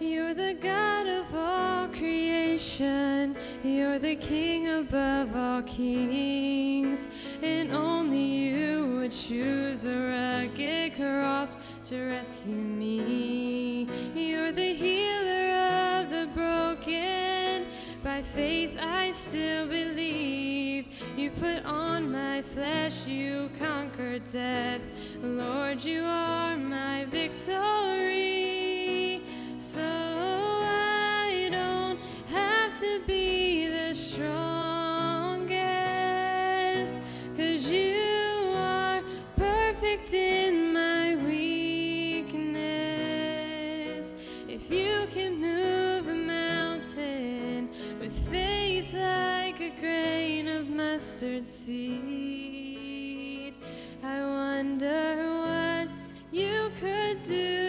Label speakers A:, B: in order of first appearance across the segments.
A: You're the God of all creation. You're the King above all kings. And only you would choose a rugged cross to rescue me. You're the healer of the broken. By faith, I still believe. You put on my flesh, you conquered death. Lord, you are my victory. Mustard seed, I wonder what you could do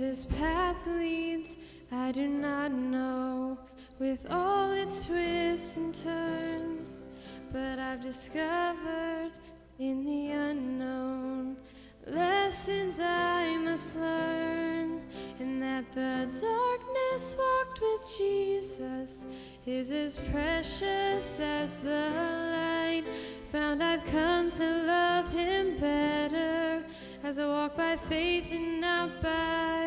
A: this path leads, I do not know, with all its twists and turns. But I've discovered in the unknown lessons I must learn, and that the darkness walked with Jesus is as precious as the light. Found I've come to love Him better as I walk by faith and not by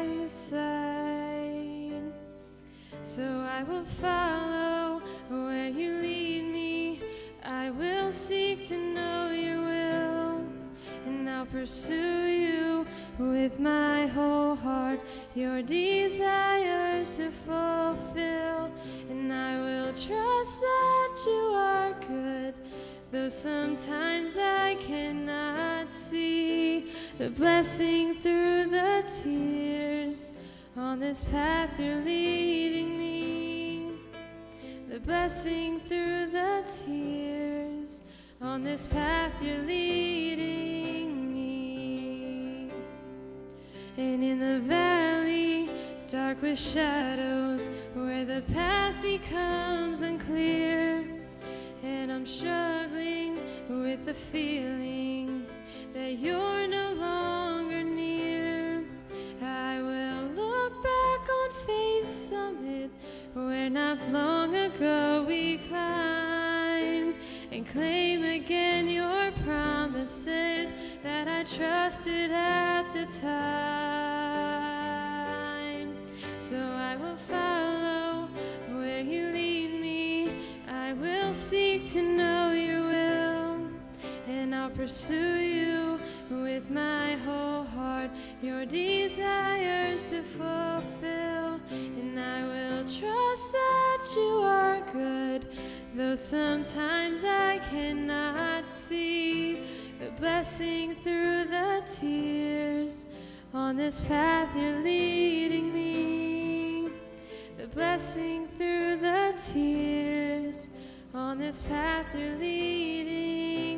A: So I will follow where you lead me. I will seek to know your will, and I'll pursue you with my whole heart. Your desires to fulfill, and I will trust that you are good. Though sometimes I cannot see the blessing through the tears. On this path you're leading me. The blessing through the tears. On this path you're leading me. And in the valley, dark with shadows, where the path becomes unclear. And I'm struggling with the feeling that you're no longer summit where not long ago we climbed and claim again your promises that I trusted at the time. So I will follow where you lead me. I will seek to know your will, and I'll pursue you with my whole heart. Your desires to fulfill, and I will trust that you are good. Though sometimes I cannot see the blessing through the tears. On this path you're leading me, the blessing through the tears. On this path you're leading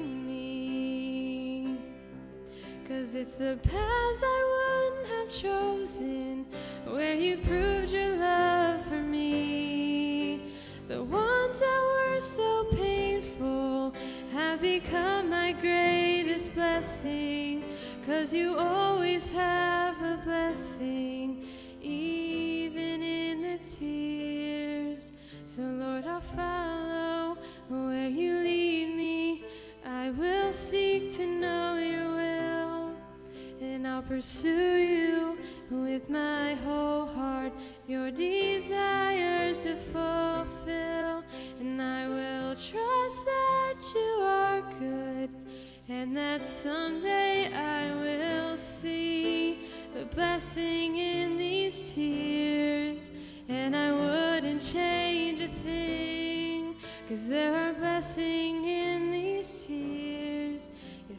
A: it's the paths I wouldn't have chosen where you proved your love for me. The ones that were so painful have become my greatest blessing. Cause you always have a blessing, even in the tears. So, Lord, I'll follow pursue you with my whole heart. Your desires to fulfill, and I will trust that you are good and that someday I will see the blessing in these tears, and I wouldn't change a thing, cause there are blessings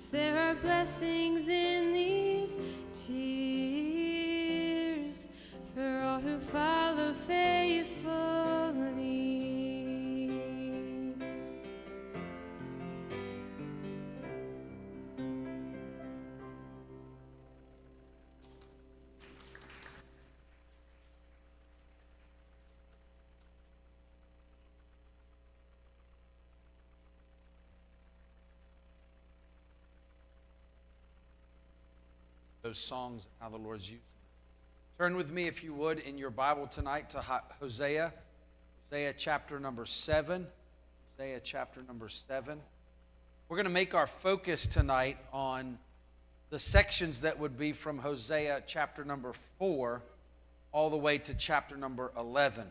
A: there are blessings in these tears for all who follow faithfully.
B: Those songs, how the Lord's using. Turn with me, if you would, in your Bible tonight to Hosea, Hosea chapter number seven. Hosea chapter number seven. We're going to make our focus tonight on the sections that would be from Hosea chapter number four all the way to chapter number 11.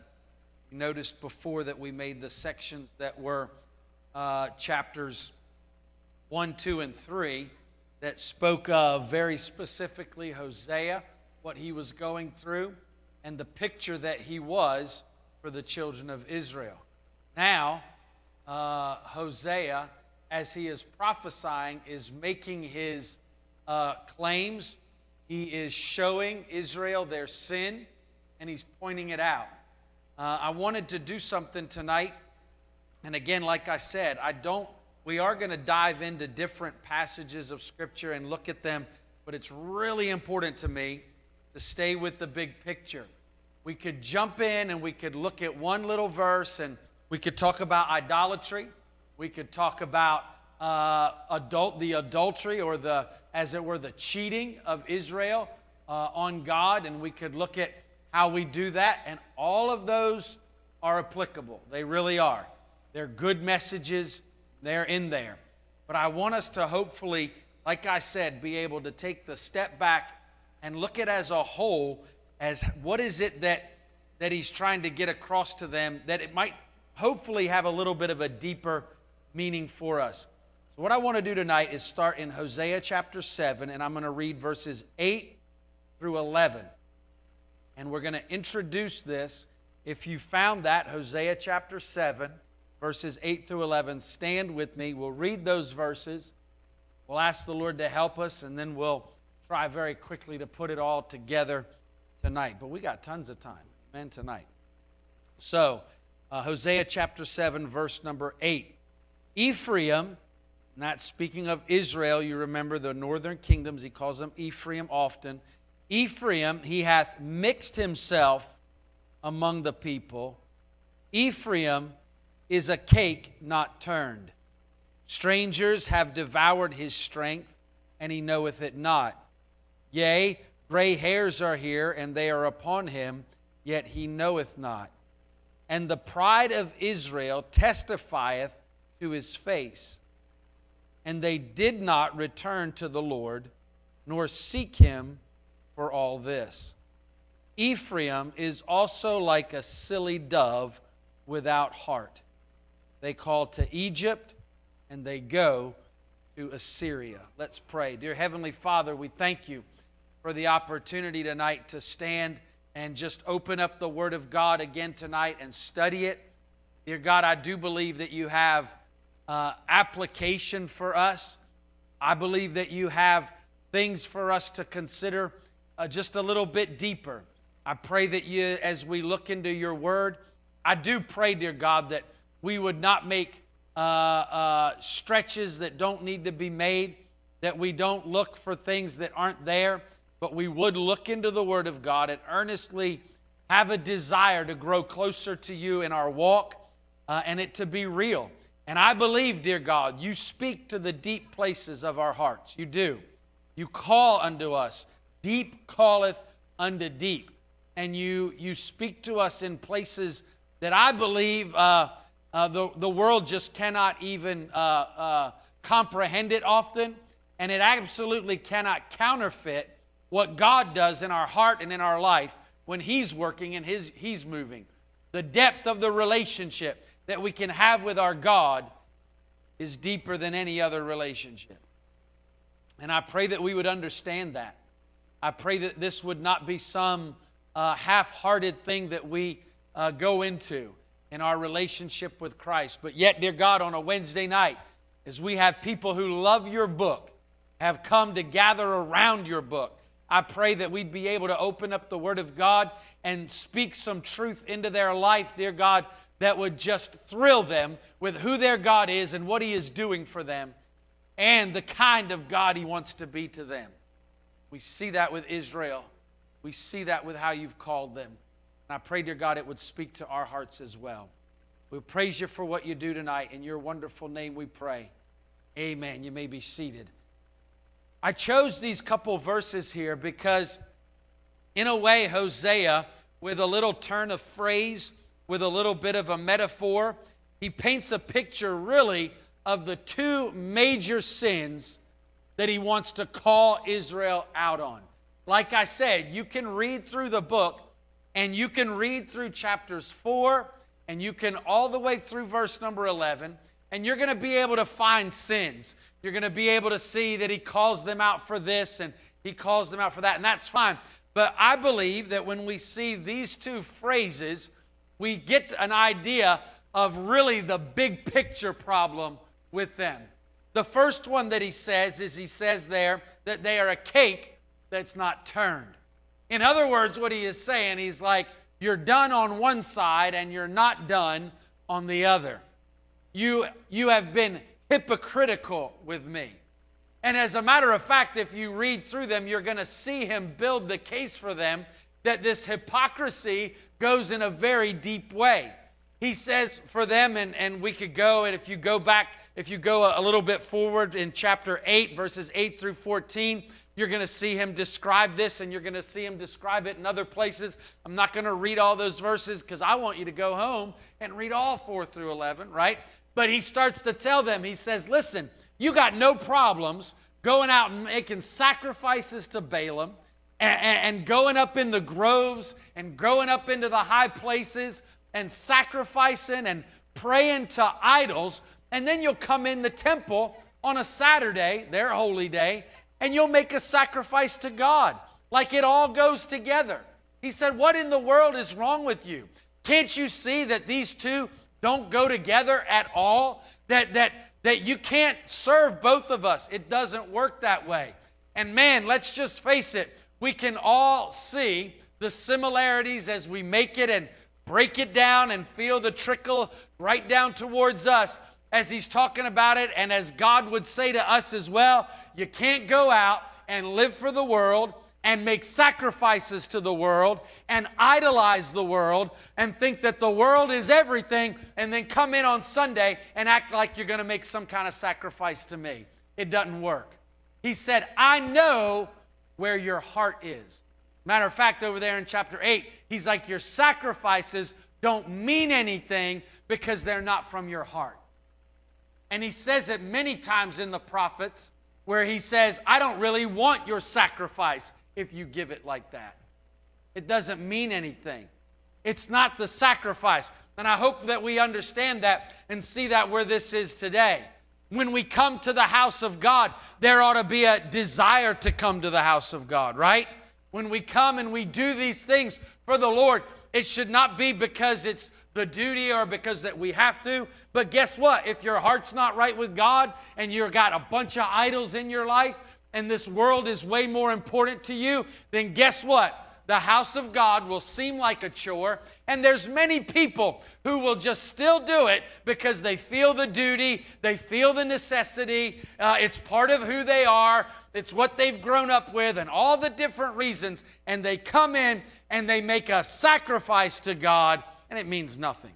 B: You noticed before that we made the sections that were uh, chapters 1, 2, and 3 that spoke of very specifically Hosea, what he was going through, and the picture that he was for the children of Israel. Now, uh, Hosea, as he is prophesying, is making his uh, claims. He is showing Israel their sin, and he's pointing it out. Uh, I wanted to do something tonight. And again, like I said, I don't we are going to dive into different passages of Scripture and look at them, but it's really important to me to stay with the big picture. We could jump in and we could look at one little verse and we could talk about idolatry. We could talk about uh, adult, the adultery or the, as it were, the cheating of Israel uh, on God, and we could look at how we do that. And all of those are applicable. They really are. They're good messages they're in there. But I want us to hopefully, like I said, be able to take the step back and look at as a whole as what is it that that he's trying to get across to them that it might hopefully have a little bit of a deeper meaning for us. So what I want to do tonight is start in Hosea chapter 7 and I'm going to read verses 8 through 11. And we're going to introduce this if you found that Hosea chapter 7 verses 8 through 11. Stand with me. We'll read those verses. We'll ask the Lord to help us, and then we'll try very quickly to put it all together tonight. But we got tons of time, man, tonight. So, uh, Hosea chapter 7, verse number 8. Ephraim, not speaking of Israel, you remember the northern kingdoms, he calls them Ephraim often. Ephraim, he hath mixed himself among the people. Ephraim is a cake not turned. Strangers have devoured his strength, and he knoweth it not. Yea, gray hairs are here, and they are upon him, yet he knoweth not. And the pride of Israel testifieth to his face. And they did not return to the Lord, nor seek him for all this. Ephraim is also like a silly dove without heart they call to Egypt, and they go to Assyria. Let's pray. Dear Heavenly Father, we thank you for the opportunity tonight to stand and just open up the Word of God again tonight and study it. Dear God, I do believe that you have uh, application for us. I believe that you have things for us to consider uh, just a little bit deeper. I pray that you, as we look into your Word, I do pray, dear God, that we would not make uh, uh, stretches that don't need to be made, that we don't look for things that aren't there, but we would look into the Word of God and earnestly have a desire to grow closer to you in our walk uh, and it to be real. And I believe, dear God, you speak to the deep places of our hearts. You do. You call unto us. Deep calleth unto deep. And you, you speak to us in places that I believe uh, uh, the, the world just cannot even uh, uh comprehend it often. And it absolutely cannot counterfeit what God does in our heart and in our life when He's working and his, He's moving. The depth of the relationship that we can have with our God is deeper than any other relationship. And I pray that we would understand that. I pray that this would not be some uh, half hearted thing that we uh, go into in our relationship with Christ. But yet, dear God, on a Wednesday night, as we have people who love your book, have come to gather around your book, I pray that we'd be able to open up the Word of God and speak some truth into their life, dear God, that would just thrill them with who their God is and what He is doing for them and the kind of God He wants to be to them. We see that with Israel. We see that with how you've called them. And I pray, dear God, it would speak to our hearts as well. We praise you for what you do tonight. In your wonderful name we pray. Amen. You may be seated. I chose these couple verses here because, in a way, Hosea, with a little turn of phrase, with a little bit of a metaphor. He paints a picture, really, of the two major sins that he wants to call Israel out on. Like I said, you can read through the book and you can read through chapters 4 and you can all the way through verse number 11 and you're going to be able to find sins. You're going to be able to see that he calls them out for this and he calls them out for that, and that's fine. But I believe that when we see these two phrases, we get an idea of really the big picture problem with them. The first one that he says is he says there that they are a cake that's not turned. In other words, what he is saying, he's like, you're done on one side and you're not done on the other. You, you have been hypocritical with me. And as a matter of fact, if you read through them, you're going to see him build the case for them that this hypocrisy goes in a very deep way. He says for them, and, and we could go, and if you go back, if you go a, little bit forward in chapter 8, verses 8 through 14, you're going to see him describe this, and you're going to see him describe it in other places. I'm not going to read all those verses because I want you to go home and read all 4 through 11, right? But he starts to tell them, he says, Listen, you got no problems going out and making sacrifices to Balaam and, and going up in the groves and going up into the high places and sacrificing and praying to idols. And then you'll come in the temple on a Saturday, their holy day, and you'll make a sacrifice to God. Like it all goes together. He said, What in the world is wrong with you? Can't you see that these two don't go together at all? That, that, that you can't serve both of us. It doesn't work that way. And man, let's just face it, we can all see the similarities as we make it and break it down and feel the trickle right down towards us as he's talking about it, and as God would say to us as well. You can't go out and live for the world and make sacrifices to the world and idolize the world and think that the world is everything and then come in on Sunday and act like you're going to make some kind of sacrifice to me. It doesn't work. He said, I know where your heart is. Matter of fact, over there in chapter 8, he's like, Your sacrifices don't mean anything because they're not from your heart. And he says it many times in the prophets where he says, I don't really want your sacrifice if you give it like that. It doesn't mean anything. It's not the sacrifice. And I hope that we understand that and see that where this is today. When we come to the house of God, there ought to be a desire to come to the house of God, right? When we come and we do these things for the Lord, it should not be because it's the duty or because that we have to. But guess what? If your heart's not right with God and you've got a bunch of idols in your life and this world is way more important to you, then guess what? the house of God will seem like a chore, and there's many people who will just still do it because they feel the duty, they feel the necessity, uh, it's part of who they are. It's what they've grown up with and all the different reasons. And they come in and they make a sacrifice to God, and it means nothing.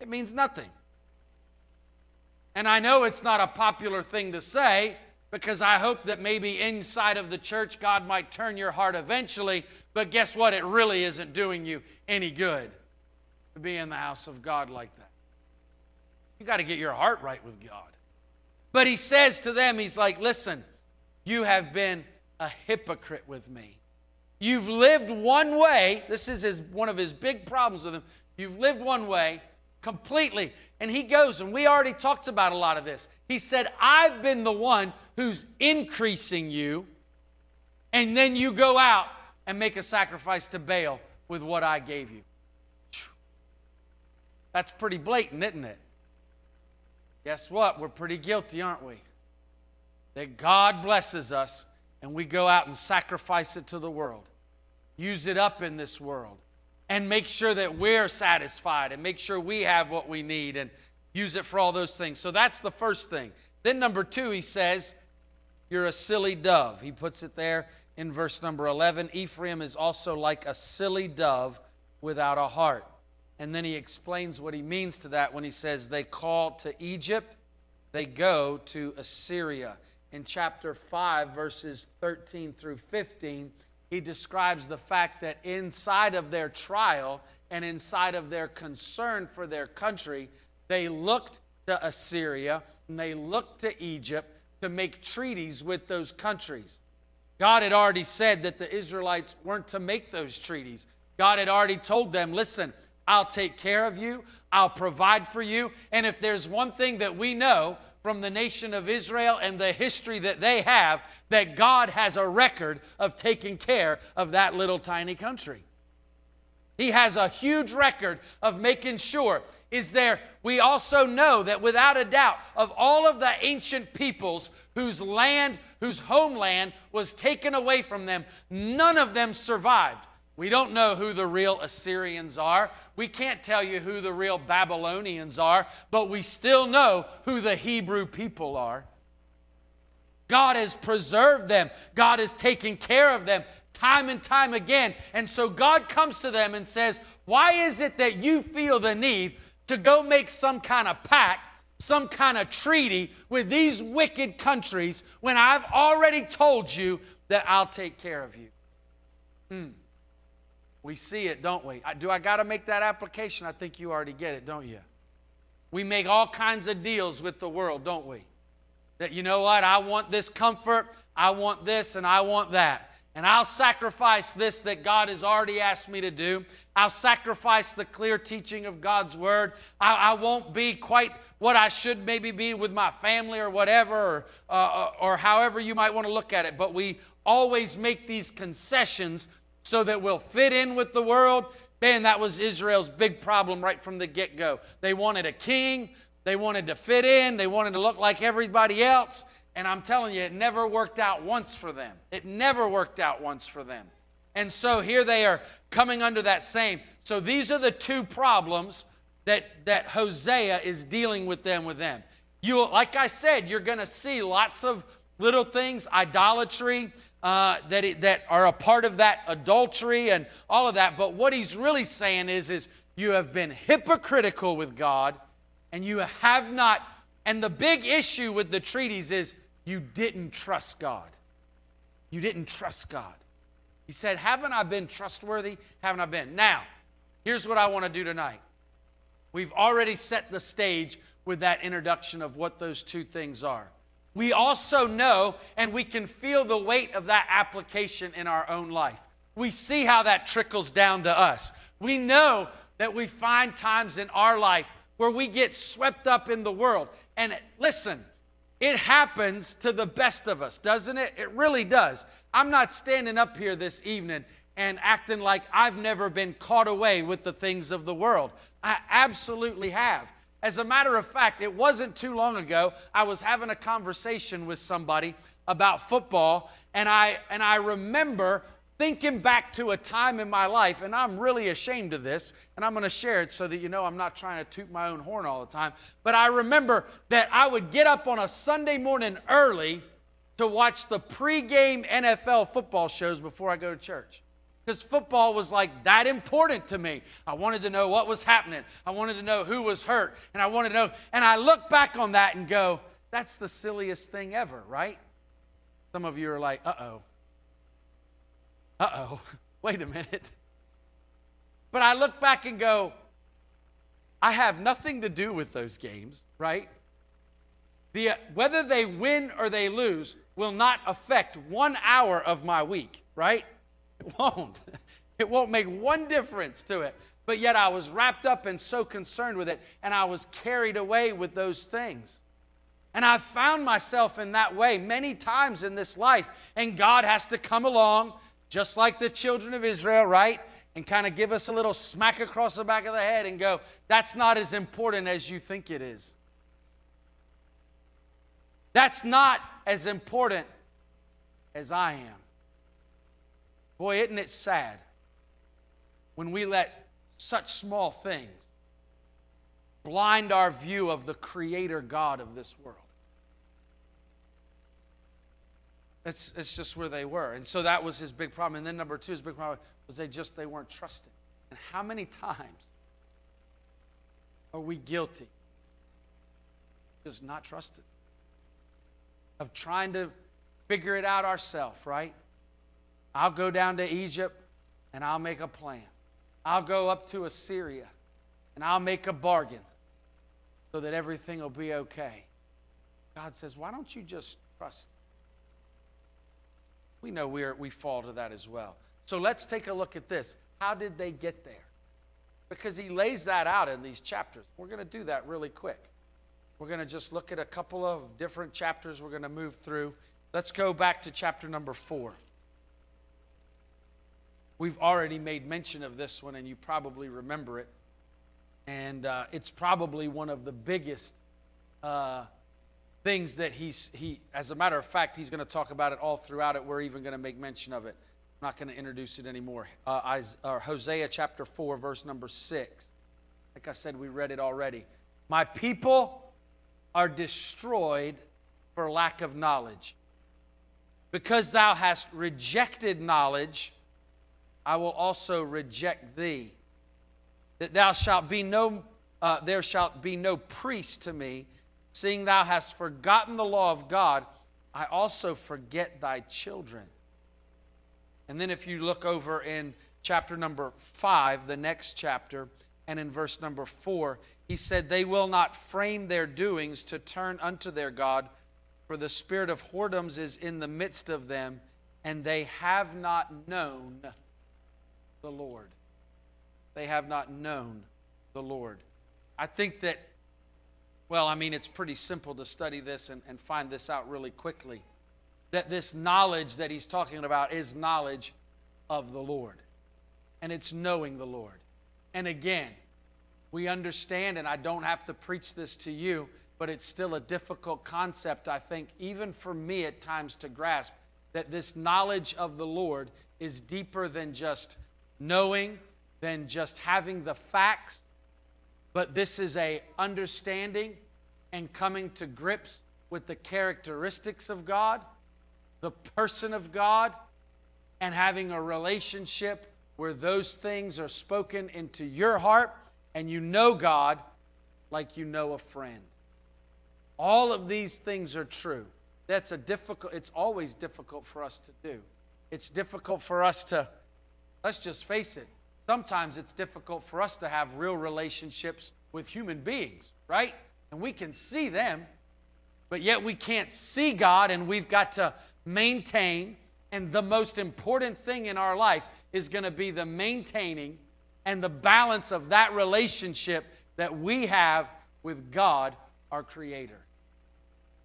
B: It means nothing. And I know it's not a popular thing to say because I hope that maybe inside of the church God might turn your heart eventually. But guess what? It really isn't doing you any good to be in the house of God like that. You got to get your heart right with God. But he says to them, He's like, listen, you have been a hypocrite with me. You've lived one way. This is his, one of his big problems with him. You've lived one way completely. And he goes, and we already talked about a lot of this. He said, I've been the one who's increasing you, and then you go out and make a sacrifice to Baal with what I gave you. That's pretty blatant, isn't it? Guess what? We're pretty guilty, aren't we? That God blesses us and we go out and sacrifice it to the world, use it up in this world, and make sure that we're satisfied and make sure we have what we need and use it for all those things. So that's the first thing. Then, number two, he says, You're a silly dove. He puts it there in verse number 11. Ephraim is also like a silly dove without a heart. And then he explains what he means to that when he says, They call to Egypt, they go to Assyria. In chapter 5, verses 13 through 15, he describes the fact that inside of their trial and inside of their concern for their country, they looked to Assyria and they looked to Egypt to make treaties with those countries. God had already said that the Israelites weren't to make those treaties. God had already told them, listen, I'll take care of you, I'll provide for you. And if there's one thing that we know from the nation of Israel and the history that they have, that God has a record of taking care of that little tiny country. He has a huge record of making sure. Is there, we also know that without a doubt, of all of the ancient peoples whose land, whose homeland was taken away from them, none of them survived. We don't know who the real Assyrians are. We can't tell you who the real Babylonians are, but we still know who the Hebrew people are. God has preserved them, God has taken care of them time and time again. And so God comes to them and says, Why is it that you feel the need to go make some kind of pact? Some kind of treaty with these wicked countries when I've already told you that I'll take care of you. Hmm. We see it, don't we? Do I got to make that application? I think you already get it, don't you? We make all kinds of deals with the world, don't we? That you know what? I want this comfort, I want this, and I want that. And I'll sacrifice this that God has already asked me to do. I'll sacrifice the clear teaching of God's word. I, I won't be quite what I should maybe be with my family or whatever, or, uh, uh or however you might want to look at it. But we always make these concessions so that we'll fit in with the world. Man, that was Israel's big problem right from the get go. They wanted a king, they wanted to fit in, they wanted to look like everybody else. And I'm telling you, it never worked out once for them. It never worked out once for them. And so here they are coming under that same. So these are the two problems that, that Hosea is dealing with them with them. You, like I said, you're going to see lots of little things, idolatry, uh, that, it, that are a part of that adultery and all of that. But what he's really saying is, is you have been hypocritical with God and you have not. And the big issue with the treaties is you didn't trust God. You didn't trust God. He said, Haven't I been trustworthy? Haven't I been? Now, here's what I want to do tonight. We've already set the stage with that introduction of what those two things are we also know and we can feel the weight of that application in our own life. We see how that trickles down to us. We know that we find times in our life where we get swept up in the world. And listen, it happens to the best of us, doesn't it? It really does. I'm not standing up here this evening and acting like I've never been caught away with the things of the world. I absolutely have. As a matter of fact, it wasn't too long ago, I was having a conversation with somebody about football, and I, and I remember thinking back to a time in my life, and I'm really ashamed of this, and I'm going to share it so that you know I'm not trying to toot my own horn all the time. But I remember that I would get up on a Sunday morning early to watch the pregame NFL football shows before I go to church. Because football was like that important to me. I wanted to know what was happening. I wanted to know who was hurt. And I wanted to know. And I look back on that and go, that's the silliest thing ever, right? Some of you are like, uh oh. Uh oh. Wait a minute. But I look back and go, I have nothing to do with those games, right? The, whether they win or they lose will not affect one hour of my week, right? It won't. It won't make one difference to it. But yet I was wrapped up and so concerned with it, and I was carried away with those things. And I've found myself in that way many times in this life, and God has to come along, just like the children of Israel, right? And kind of give us a little smack across the back of the head and go, that's not as important as you think it is. That's not as important as I am. Boy, isn't it sad when we let such small things blind our view of the creator God of this world? It's, it's just where they were. And so that was his big problem. And then number two, his big problem was they just they weren't trusting. And how many times are we guilty? Just not trusting. Of trying to figure it out ourselves, right? I'll go down to Egypt and I'll make a plan. I'll go up to Assyria and I'll make a bargain so that everything will be okay. God says, why don't you just trust? We know we, are, we fall to that as well. So let's take a look at this. How did they get there? Because he lays that out in these chapters. We're going to do that really quick. We're going to just look at a couple of different chapters we're going to move through. Let's go back to chapter number four. We've already made mention of this one, and you probably remember it. And uh, it's probably one of the biggest uh, things that he's, he, as a matter of fact, he's going to talk about it all throughout it. We're even going to make mention of it. I'm not going to introduce it anymore. Uh, uh, Hosea chapter 4, verse number 6. Like I said, we read it already. My people are destroyed for lack of knowledge. Because thou hast rejected knowledge, I will also reject thee. That thou shalt be no, uh, there shalt be no priest to me, seeing thou hast forgotten the law of God. I also forget thy children. And then if you look over in chapter number five, the next chapter, and in verse number four, he said, They will not frame their doings to turn unto their God, for the spirit of whoredoms is in the midst of them, and they have not known the Lord. They have not known the Lord. I think that, well, I mean, it's pretty simple to study this and, and find this out really quickly. That this knowledge that he's talking about is knowledge of the Lord, and it's knowing the Lord. And again, we understand, and I don't have to preach this to you, but it's still a difficult concept, I think, even for me at times to grasp that this knowledge of the Lord is deeper than just knowing than just having the facts, but this is a understanding and coming to grips with the characteristics of God, the person of God, and having a relationship where those things are spoken into your heart and you know God like you know a friend. All of these things are true. That's a difficult it's always difficult for us to do. It's difficult for us to Let's just face it. Sometimes it's difficult for us to have real relationships with human beings, right? And we can see them, but yet we can't see God, and we've got to maintain. And the most important thing in our life is going to be the maintaining and the balance of that relationship that we have with God, our Creator.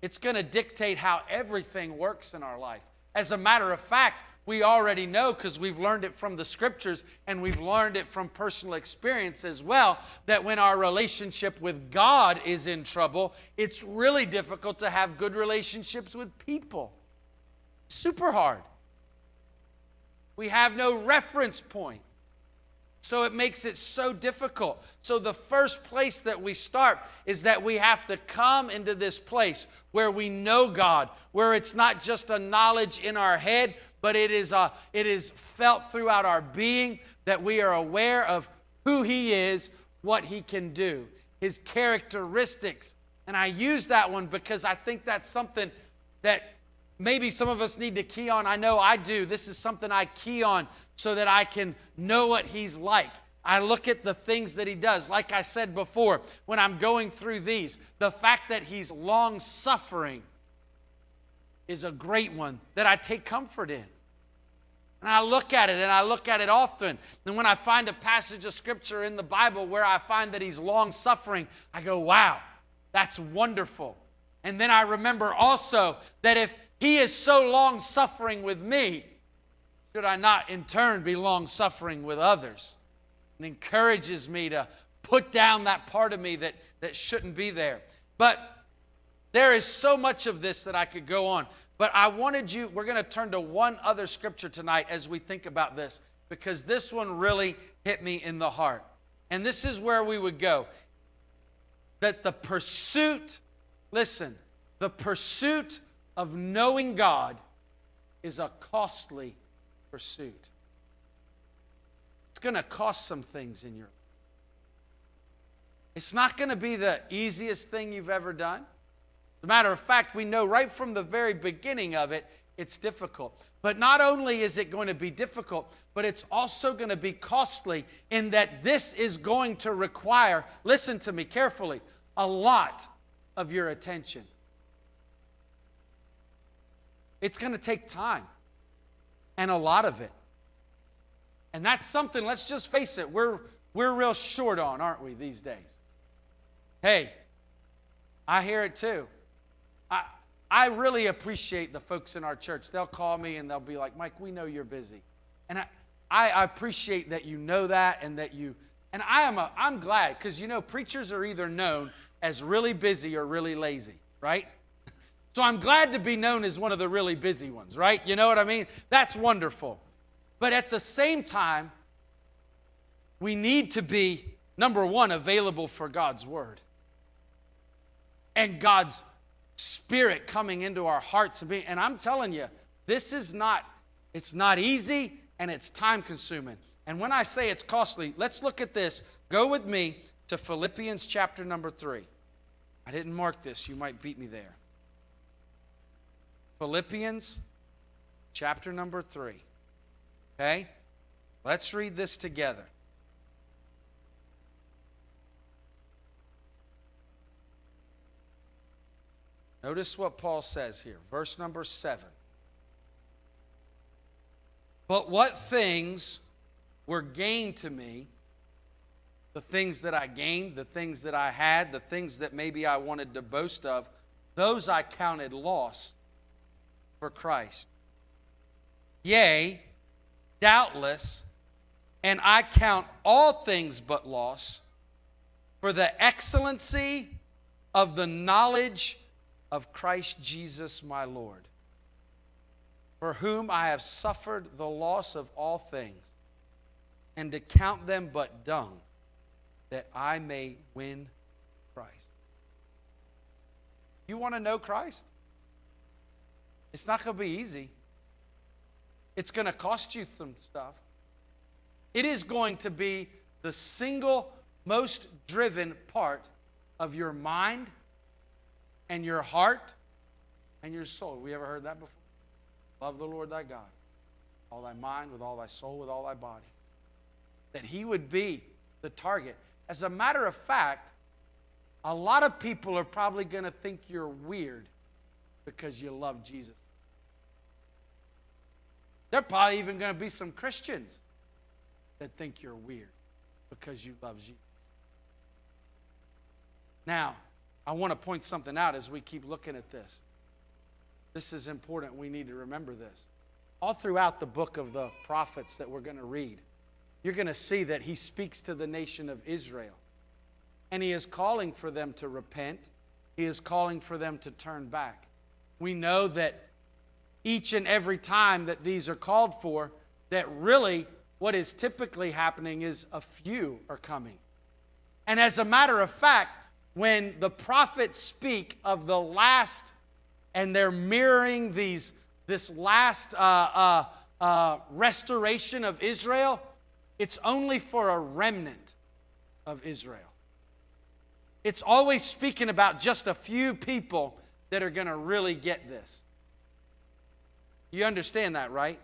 B: It's going to dictate how everything works in our life. As a matter of fact, we already know because we've learned it from the scriptures and we've learned it from personal experience as well that when our relationship with God is in trouble, it's really difficult to have good relationships with people. Super hard. We have no reference point. So it makes it so difficult. So the first place that we start is that we have to come into this place where we know God, where it's not just a knowledge in our head, but it is a, it is felt throughout our being that we are aware of who he is, what he can do, his characteristics. And I use that one because I think that's something that maybe some of us need to key on. I know I do. This is something I key on so that I can know what He's like. I look at the things that He does. Like I said before, when I'm going through these, the fact that He's long suffering is a great one that I take comfort in. And I look at it and I look at it often. And when I find a passage of scripture in the Bible where I find that he's long suffering, I go, wow, that's wonderful. And then I remember also that if he is so long suffering with me. Should I not in turn be long suffering with others? It encourages me to put down that part of me that, that shouldn't be there. But there is so much of this that I could go on. But I wanted you, we're going to turn to one other scripture tonight as we think about this, because this one really hit me in the heart. And this is where we would go. That the pursuit, listen, the pursuit of knowing God is a costly pursuit. It's going to cost some things in your life. It's not going to be the easiest thing you've ever done. As a matter of fact, we know right from the very beginning of it, it's difficult. But not only is it going to be difficult, but it's also going to be costly in that this is going to require, listen to me carefully, a lot of your attention. It's going to take time and a lot of it. And that's something, let's just face it, we're, we're real short on, aren't we, these days? Hey, I hear it too. I, really appreciate the folks in our church. They'll call me and they'll be like, Mike, we know you're busy. And I, I appreciate that you know that and that you, and I am a, I'm glad because you know, preachers are either known as really busy or really lazy, right? So I'm glad to be known as one of the really busy ones, right? You know what I mean? That's wonderful. But at the same time, we need to be, number one, available for God's word and God's spirit coming into our hearts. And, being, and I'm telling you, this is not, it's not easy and it's time consuming. And when I say it's costly, let's look at this. Go with me to Philippians chapter number three. I didn't mark this, you might beat me there. Philippians chapter number 3. Okay? Let's read this together. Notice what Paul says here, verse number 7. But what things were gained to me, the things that I gained, the things that I had, the things that maybe I wanted to boast of, those I counted loss for Christ. Yea, doubtless, and I count all things but loss for the excellency of the knowledge of Christ Jesus my Lord, for whom I have suffered the loss of all things, and to count them but dung, that I may win Christ. You want to know Christ? It's not going to be easy. It's going to cost you some stuff. It is going to be the single most driven part of your mind and your heart and your soul. We ever heard that before? Love the Lord thy God, all thy mind, with all thy soul, with all thy body. That he would be the target. As a matter of fact, a lot of people are probably going to think you're weird because you love Jesus. There are probably even going to be some Christians that think you're weird because you love Jesus. Now, I want to point something out as we keep looking at this. This is important. We need to remember this. All throughout the book of the prophets that we're going to read, you're going to see that he speaks to the nation of Israel. And he is calling for them to repent, he is calling for them to turn back. We know that each and every time that these are called for, that really what is typically happening is a few are coming. And as a matter of fact, when the prophets speak of the last, and they're mirroring these, this last uh, uh, uh, restoration of Israel, it's only for a remnant of Israel. It's always speaking about just a few people that are going to really get this. You understand that, right?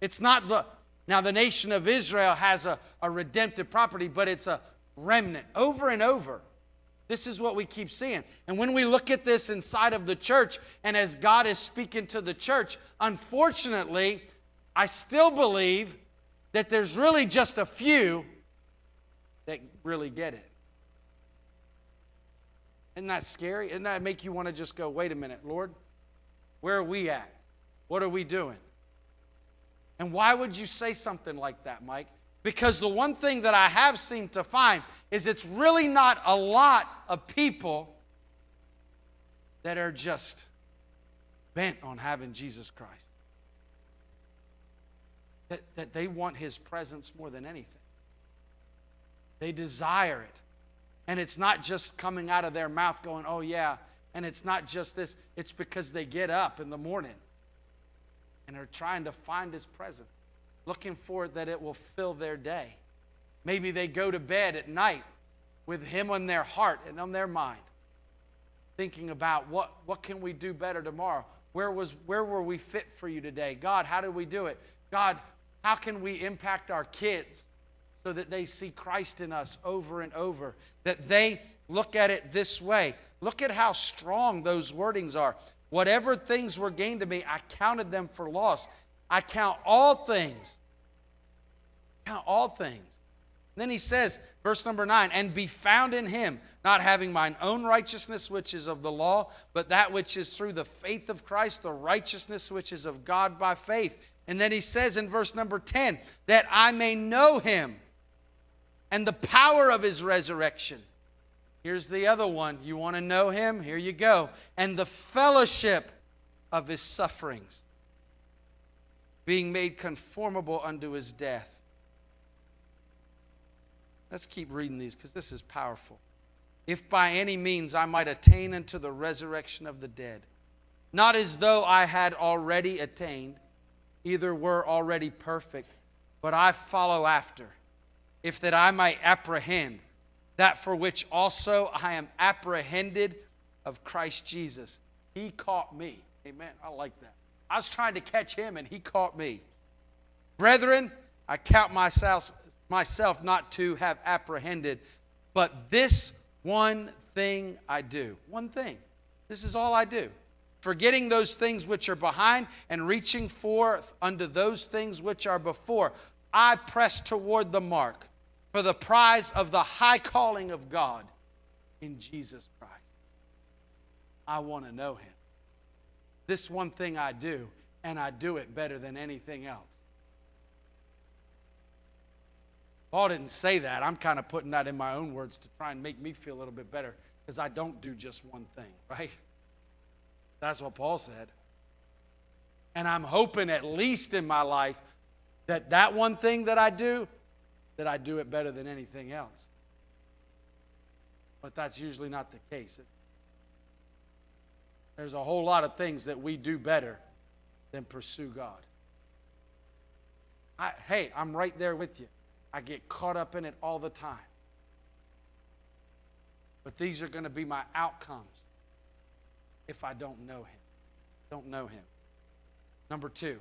B: It's not the, now the nation of Israel has a, a redemptive property, but it's a remnant over and over. This is what we keep seeing. And when we look at this inside of the church, and as God is speaking to the church, unfortunately, I still believe that there's really just a few that really get it. Isn't that scary? Isn't that make you want to just go, wait a minute, Lord, where are we at? What are we doing? And why would you say something like that, Mike? Because the one thing that I have seemed to find is it's really not a lot of people that are just bent on having Jesus Christ. That, that they want his presence more than anything. They desire it. And it's not just coming out of their mouth going, oh, yeah. And it's not just this, it's because they get up in the morning and are trying to find his presence, looking for that it will fill their day. Maybe they go to bed at night with him on their heart and on their mind, thinking about what, what can we do better tomorrow? Where, was, where were we fit for you today? God, how did we do it? God, how can we impact our kids so that they see Christ in us over and over? That they look at it this way. Look at how strong those wordings are. Whatever things were gained to me, I counted them for loss. I count all things. Count all things. And then he says, verse number nine, and be found in him, not having mine own righteousness, which is of the law, but that which is through the faith of Christ, the righteousness which is of God by faith. And then he says in verse number 10, that I may know him and the power of his resurrection Here's the other one. You want to know him? Here you go. And the fellowship of his sufferings, being made conformable unto his death. Let's keep reading these because this is powerful. If by any means I might attain unto the resurrection of the dead, not as though I had already attained, either were already perfect, but I follow after, if that I might apprehend that for which also I am apprehended of Christ Jesus. He caught me. Amen. I like that. I was trying to catch him and he caught me. Brethren, I count myself, myself not to have apprehended, but this one thing I do. One thing. This is all I do. Forgetting those things which are behind and reaching forth unto those things which are before, I press toward the mark for the prize of the high calling of God in Jesus Christ. I want to know him. This one thing I do, and I do it better than anything else. Paul didn't say that. I'm kind of putting that in my own words to try and make me feel a little bit better because I don't do just one thing, right? That's what Paul said. And I'm hoping, at least in my life, that that one thing that I do, that I do it better than anything else. But that's usually not the case. There's a whole lot of things that we do better than pursue God. I, hey, I'm right there with you. I get caught up in it all the time. But these are going to be my outcomes if I don't know Him. Don't know Him. Number two,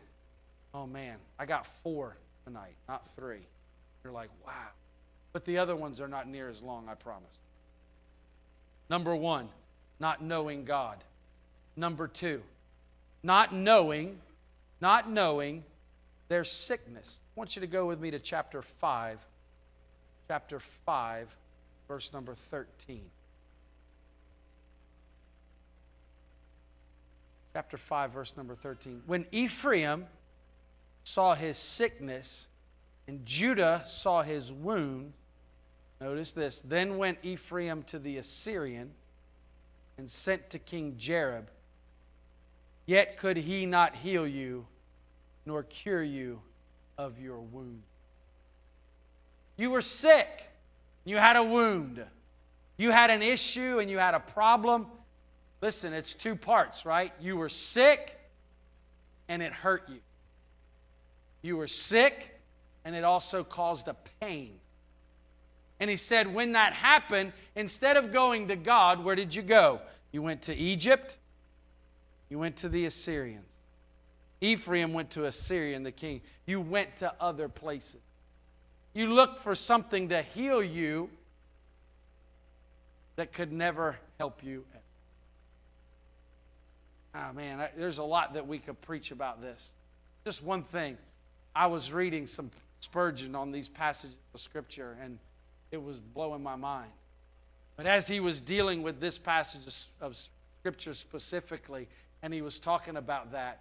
B: oh man, I got four tonight, not three. You're like, wow. But the other ones are not near as long, I promise. Number one, not knowing God. Number two, not knowing, not knowing their sickness. I want you to go with me to chapter 5, chapter 5, verse number 13. Chapter 5, verse number 13. When Ephraim saw his sickness, and Judah saw his wound. Notice this. Then went Ephraim to the Assyrian and sent to King Jareb. Yet could he not heal you, nor cure you of your wound. You were sick. You had a wound. You had an issue and you had a problem. Listen, it's two parts, right? You were sick and it hurt you. You were sick and it also caused a pain. And he said, when that happened, instead of going to God, where did you go? You went to Egypt, you went to the Assyrians. Ephraim went to Assyrian, the king. You went to other places. You looked for something to heal you that could never help you. Oh man, I, there's a lot that we could preach about this. Just one thing. I was reading some Spurgeon on these passages of Scripture, and it was blowing my mind. But as he was dealing with this passage of Scripture specifically, and he was talking about that,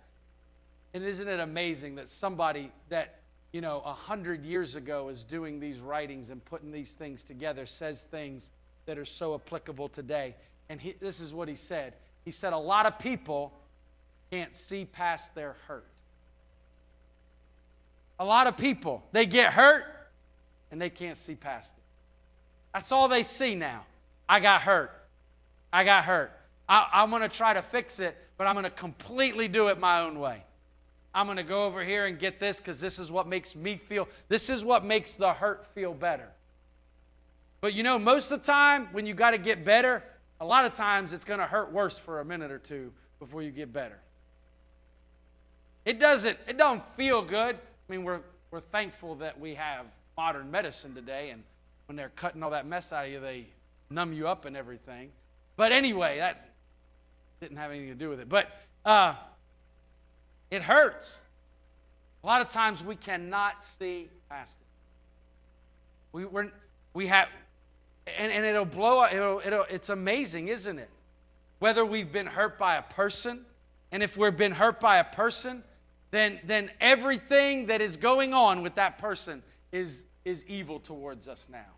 B: and isn't it amazing that somebody that, you know, a hundred years ago is doing these writings and putting these things together, says things that are so applicable today. And he, this is what he said. He said, A lot of people can't see past their hurt. A lot of people, they get hurt and they can't see past it. That's all they see now. I got hurt. I got hurt. I, I'm going to try to fix it, but I'm going to completely do it my own way. I'm going to go over here and get this because this is what makes me feel, this is what makes the hurt feel better. But you know, most of the time when you got to get better, a lot of times it's going to hurt worse for a minute or two before you get better. It doesn't, it don't feel good. I mean, we're, we're thankful that we have modern medicine today, and when they're cutting all that mess out of you, they numb you up and everything. But anyway, that didn't have anything to do with it. But uh, it hurts. A lot of times we cannot see past it. We, we're, we have, and, and it'll blow up, it'll, it'll, it's amazing, isn't it? Whether we've been hurt by a person, and if we've been hurt by a person, then, then everything that is going on with that person is, is evil towards us now.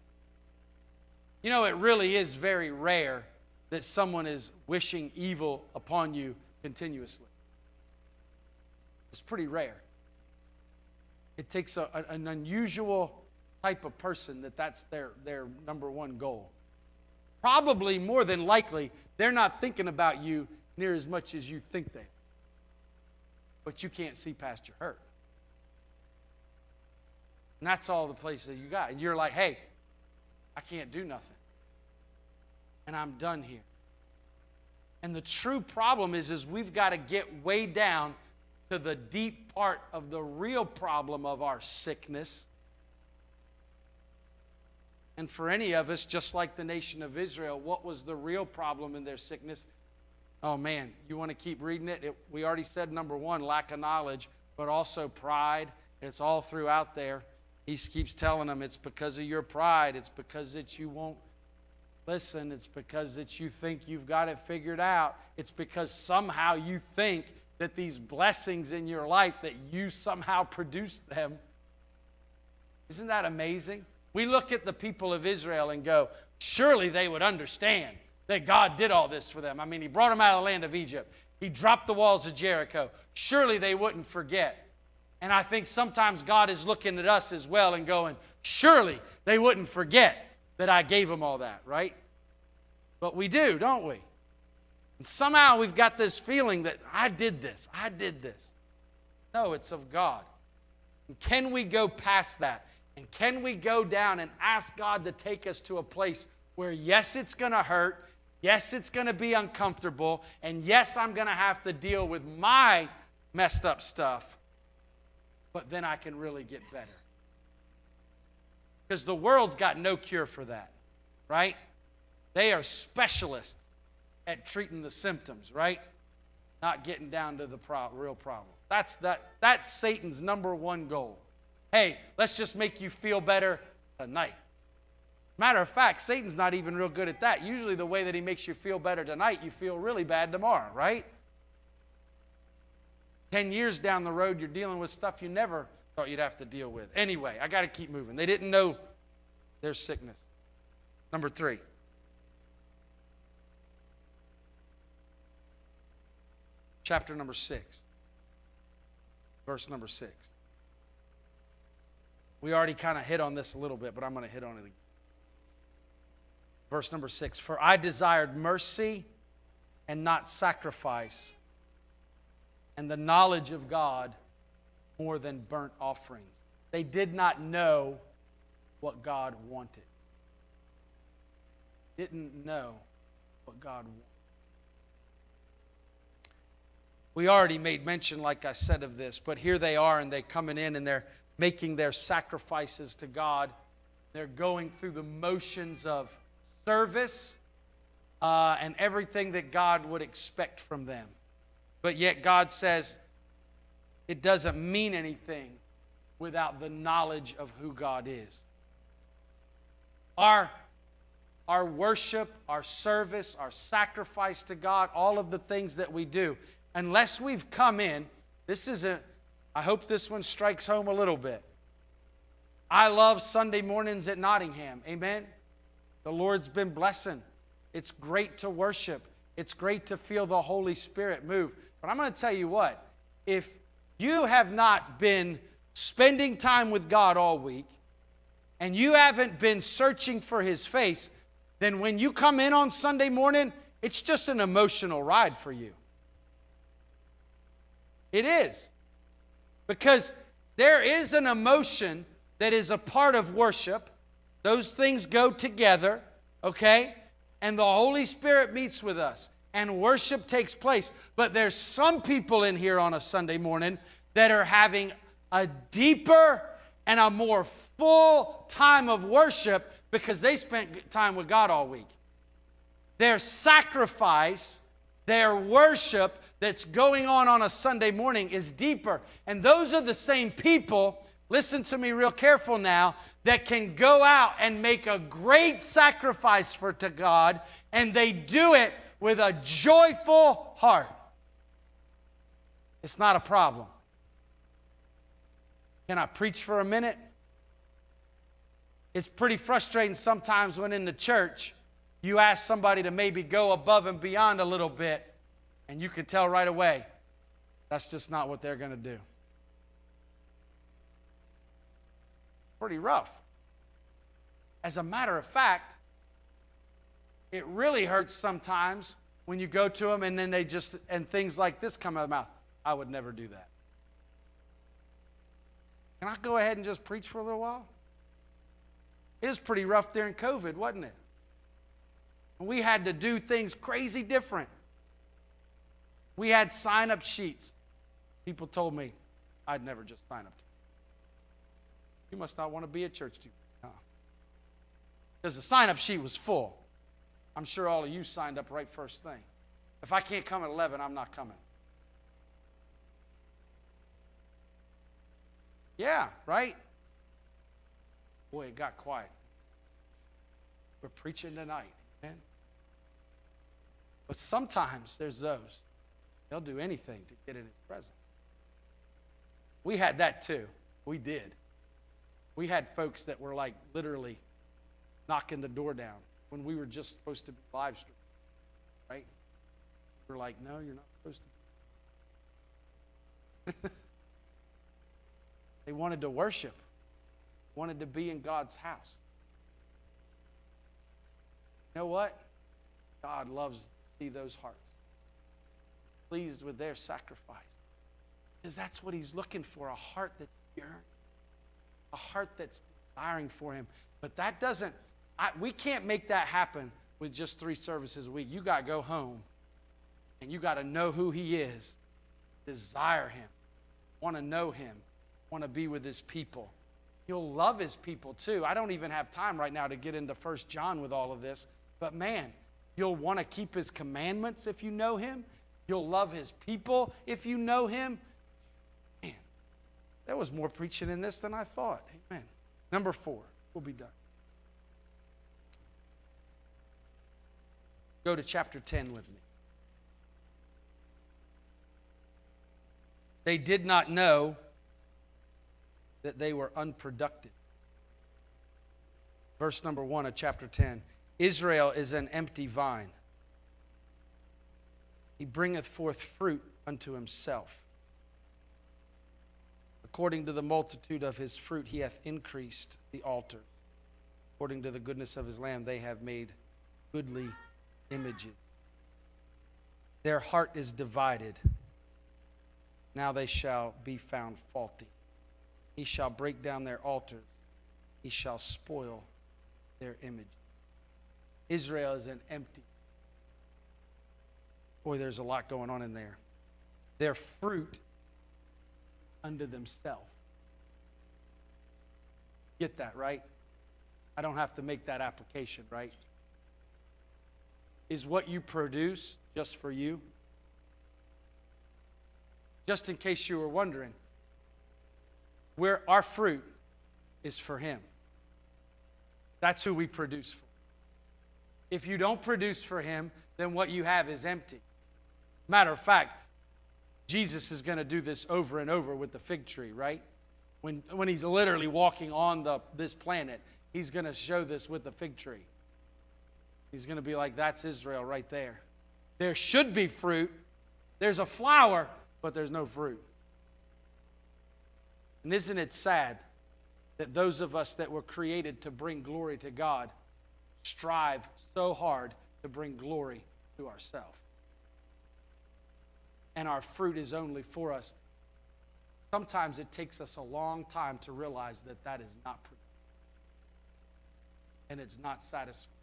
B: You know, it really is very rare that someone is wishing evil upon you continuously. It's pretty rare. It takes a, an unusual type of person that that's their, their number one goal. Probably more than likely, they're not thinking about you near as much as you think they are. but you can't see past your hurt. And that's all the places you got. And you're like, hey, I can't do nothing. And I'm done here. And the true problem is, is we've got to get way down to the deep part of the real problem of our sickness. And for any of us, just like the nation of Israel, what was the real problem in their sickness? Oh man, you want to keep reading it? it? We already said number one, lack of knowledge, but also pride. It's all throughout there. He keeps telling them it's because of your pride. It's because that you won't listen. It's because that you think you've got it figured out. It's because somehow you think that these blessings in your life that you somehow produced them. Isn't that amazing? We look at the people of Israel and go, surely they would understand that God did all this for them. I mean, He brought them out of the land of Egypt, He dropped the walls of Jericho. Surely they wouldn't forget. And I think sometimes God is looking at us as well and going, surely they wouldn't forget that I gave them all that, right? But we do, don't we? And somehow we've got this feeling that I did this, I did this. No, it's of God. And can we go past that? And can we go down and ask God to take us to a place where, yes, it's going to hurt, Yes, it's going to be uncomfortable. And yes, I'm going to have to deal with my messed up stuff. But then I can really get better. Because the world's got no cure for that, right? They are specialists at treating the symptoms, right? Not getting down to the pro- real problem. That's, that, that's Satan's number one goal. Hey, let's just make you feel better tonight. Matter of fact, Satan's not even real good at that. Usually, the way that he makes you feel better tonight, you feel really bad tomorrow, right? 10 years down the road, you're dealing with stuff you never thought you'd have to deal with. Anyway, I got to keep moving. They didn't know their sickness. Number three. Chapter number six, verse number six. We already kind of hit on this a little bit, but I'm going to hit on it again. Verse number six For I desired mercy and not sacrifice, and the knowledge of God more than burnt offerings. They did not know what God wanted. Didn't know what God wanted. We already made mention, like I said, of this, but here they are, and they're coming in and they're making their sacrifices to God. They're going through the motions of service uh, and everything that God would expect from them. But yet, God says it doesn't mean anything without the knowledge of who God is. Our, our worship, our service, our sacrifice to God, all of the things that we do, unless we've come in, this is a, I hope this one strikes home a little bit. I love Sunday mornings at Nottingham. Amen. The Lord's been blessing. It's great to worship. It's great to feel the Holy Spirit move. But I'm going to tell you what, if you have not been spending time with God all week and you haven't been searching for His face, then when you come in on Sunday morning, it's just an emotional ride for you. It is. Because there is an emotion that is a part of worship. Those things go together, okay? And the Holy Spirit meets with us and worship takes place. But there's some people in here on a Sunday morning that are having a deeper and a more full time of worship because they spent time with God all week. Their sacrifice, their worship that's going on on a Sunday morning is deeper. And those are the same people, listen to me real careful now, that can go out and make a great sacrifice for to God and they do it with a joyful heart. It's not a problem. Can I preach for a minute? It's pretty frustrating sometimes when in the church you ask somebody to maybe go above and beyond a little bit, and you can tell right away that's just not what they're going to do. Pretty rough. As a matter of fact, it really hurts sometimes when you go to them and then they just, and things like this come out of the mouth. I would never do that. Can I go ahead and just preach for a little while? It was pretty rough during COVID, wasn't it? We had to do things crazy different. We had sign up sheets. People told me I'd never just sign up. You must not want to be at church too. Because the sign up sheet was full. I'm sure all of you signed up right first thing. If I can't come at 11, I'm not coming. Yeah, right? Boy, it got quiet. We're preaching tonight, man. But sometimes there's those, they'll do anything to get in his presence. We had that too. We did. We had folks that were like literally knocking the door down when we were just supposed to be live stream, right? We're like, no, you're not supposed to. they wanted to worship, wanted to be in God's house. You know what? God loves to see those hearts. He's pleased with their sacrifice. Because that's what he's looking for a heart that's yearning, a heart that's desiring for him. But that doesn't I, we can't make that happen with just three services a week. You got to go home and you got to know who He is, desire Him, want to know Him, want to be with His people. You'll love His people too. I don't even have time right now to get into First John with all of this, but man, you'll want to keep His commandments if you know Him. You'll love His people if you know Him. Man, there was more preaching in this than I thought. Amen. Number four, we'll be done. Go to chapter 10 with me. They did not know that they were unproductive. Verse number 1 of chapter 10 Israel is an empty vine, he bringeth forth fruit unto himself. According to the multitude of his fruit, he hath increased the altar. According to the goodness of his lamb, they have made goodly images. Their heart is divided. Now they shall be found faulty. He shall break down their altars, he shall spoil their images. Israel is an empty. Boy, there's a lot going on in there. Their fruit unto themselves. Get that, right? I don't have to make that application, right? Is what you produce just for you? Just in case you were wondering, where our fruit is for Him. That's who we produce for. If you don't produce for Him, then what you have is empty. Matter of fact, Jesus is going to do this over and over with the fig tree, right? When, when he's literally walking on the, this planet, he's going to show this with the fig tree. He's going to be like, that's Israel right there. There should be fruit. There's a flower, but there's no fruit. And isn't it sad that those of us that were created to bring glory to God strive so hard to bring glory to ourselves? And our fruit is only for us. Sometimes it takes us a long time to realize that that is not productive and it's not satisfying.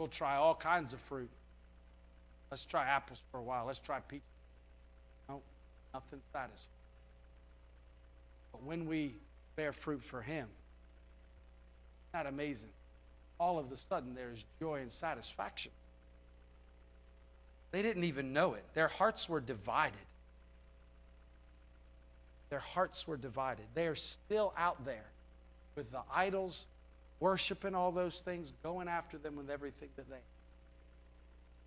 B: We'll try all kinds of fruit. Let's try apples for a while. Let's try peaches. No, nothing satisfying. But when we bear fruit for Him, that amazing? All of a sudden, there's joy and satisfaction. They didn't even know it. Their hearts were divided. Their hearts were divided. They are still out there with the idols, worshiping all those things, going after them with everything that they.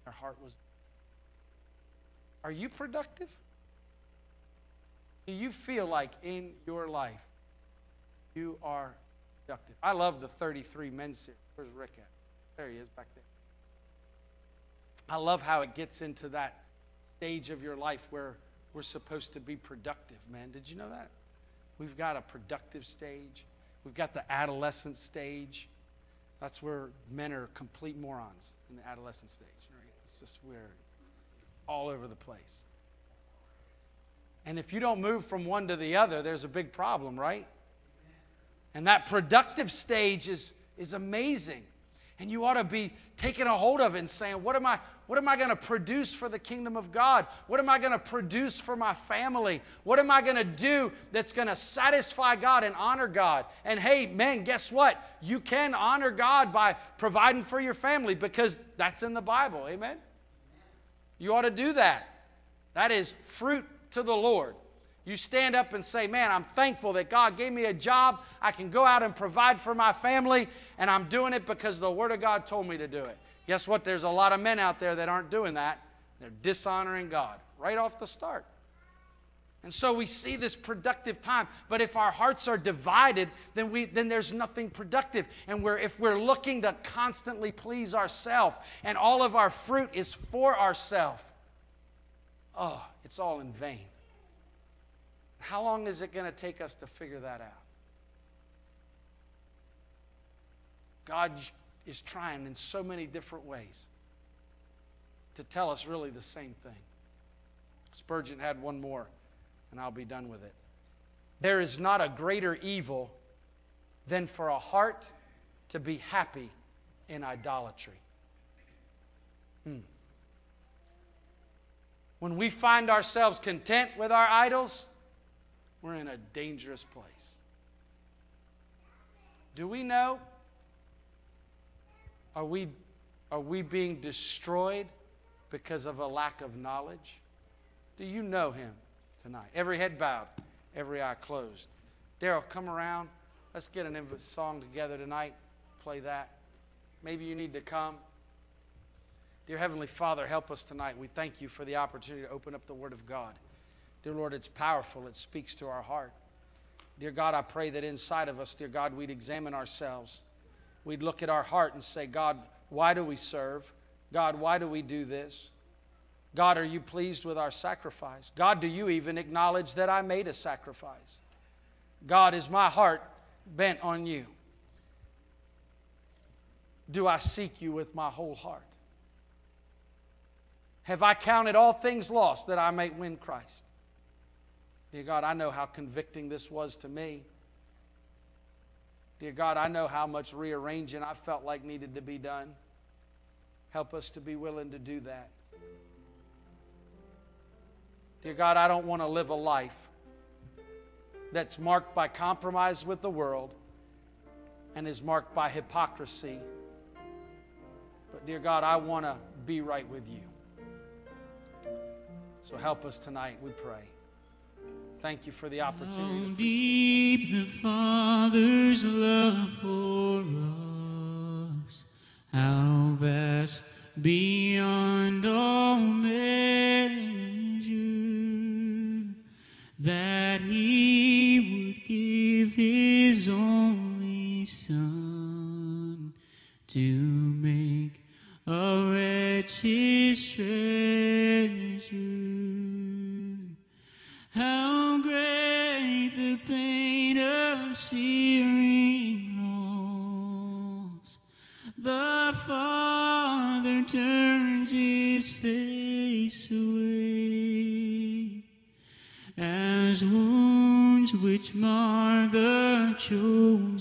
B: Their heart was. Are you productive? Do you feel like in your life you are productive? I love the 33 men series. Where's Rick at? There he is back there. I love how it gets into that stage of your life where we're supposed to be productive, man. Did you know that? We've got a productive stage. We've got the adolescent stage. That's where men are complete morons in the adolescent stage. Right? It's just weird, all over the place. And if you don't move from one to the other, there's a big problem, right? And that productive stage is, is amazing. And you ought to be taking a hold of it and saying, what am I, what am I going to produce for the kingdom of God? What am I going to produce for my family? What am I going to do that's going to satisfy God and honor God? And hey, man, guess what? You can honor God by providing for your family because that's in the Bible. Amen? You ought to do that. That is fruit to the Lord. You stand up and say, Man, I'm thankful that God gave me a job. I can go out and provide for my family, and I'm doing it because the Word of God told me to do it. Guess what? There's a lot of men out there that aren't doing that. They're dishonoring God right off the start. And so we see this productive time. But if our hearts are divided, then, we, then there's nothing productive. And we're, if we're looking to constantly please ourselves and all of our fruit is for ourselves, oh, it's all in vain. How long is it going to take us to figure that out? God is trying in so many different ways to tell us really the same thing. Spurgeon had one more, and I'll be done with it. There is not a greater evil than for a heart to be happy in idolatry. Hmm. When we find ourselves content with our idols, we're in a dangerous place. Do we know? Are we, are we being destroyed because of a lack of knowledge? Do you know him tonight? Every head bowed, every eye closed. Daryl, come around. Let's get an song together tonight. Play that. Maybe you need to come. Dear Heavenly Father, help us tonight. We thank you for the opportunity to open up the Word of God. Dear Lord, it's powerful, it speaks to our heart. Dear God, I pray that inside of us, dear God, we'd examine ourselves. We'd look at our heart and say, God, why do we serve? God, why do we do this? God, are you pleased with our sacrifice? God, do you even acknowledge that I made a sacrifice? God, is my heart bent on you? Do I seek you with my whole heart? Have I counted all things lost that I may win Christ? Dear God, I know how convicting this was to me. Dear God, I know how much rearranging I felt like needed to be done. Help us to be willing to do that. Dear God, I don't want to live a life that's marked by compromise with the world and is marked by hypocrisy. But, dear God, I want to be right with you. So help us tonight, we pray. Thank you for the opportunity.
C: How deep the Father's love for us, how vast beyond all measure, that He would give His only Son to make a wretch His treasure. His face away as wounds which mar the chosen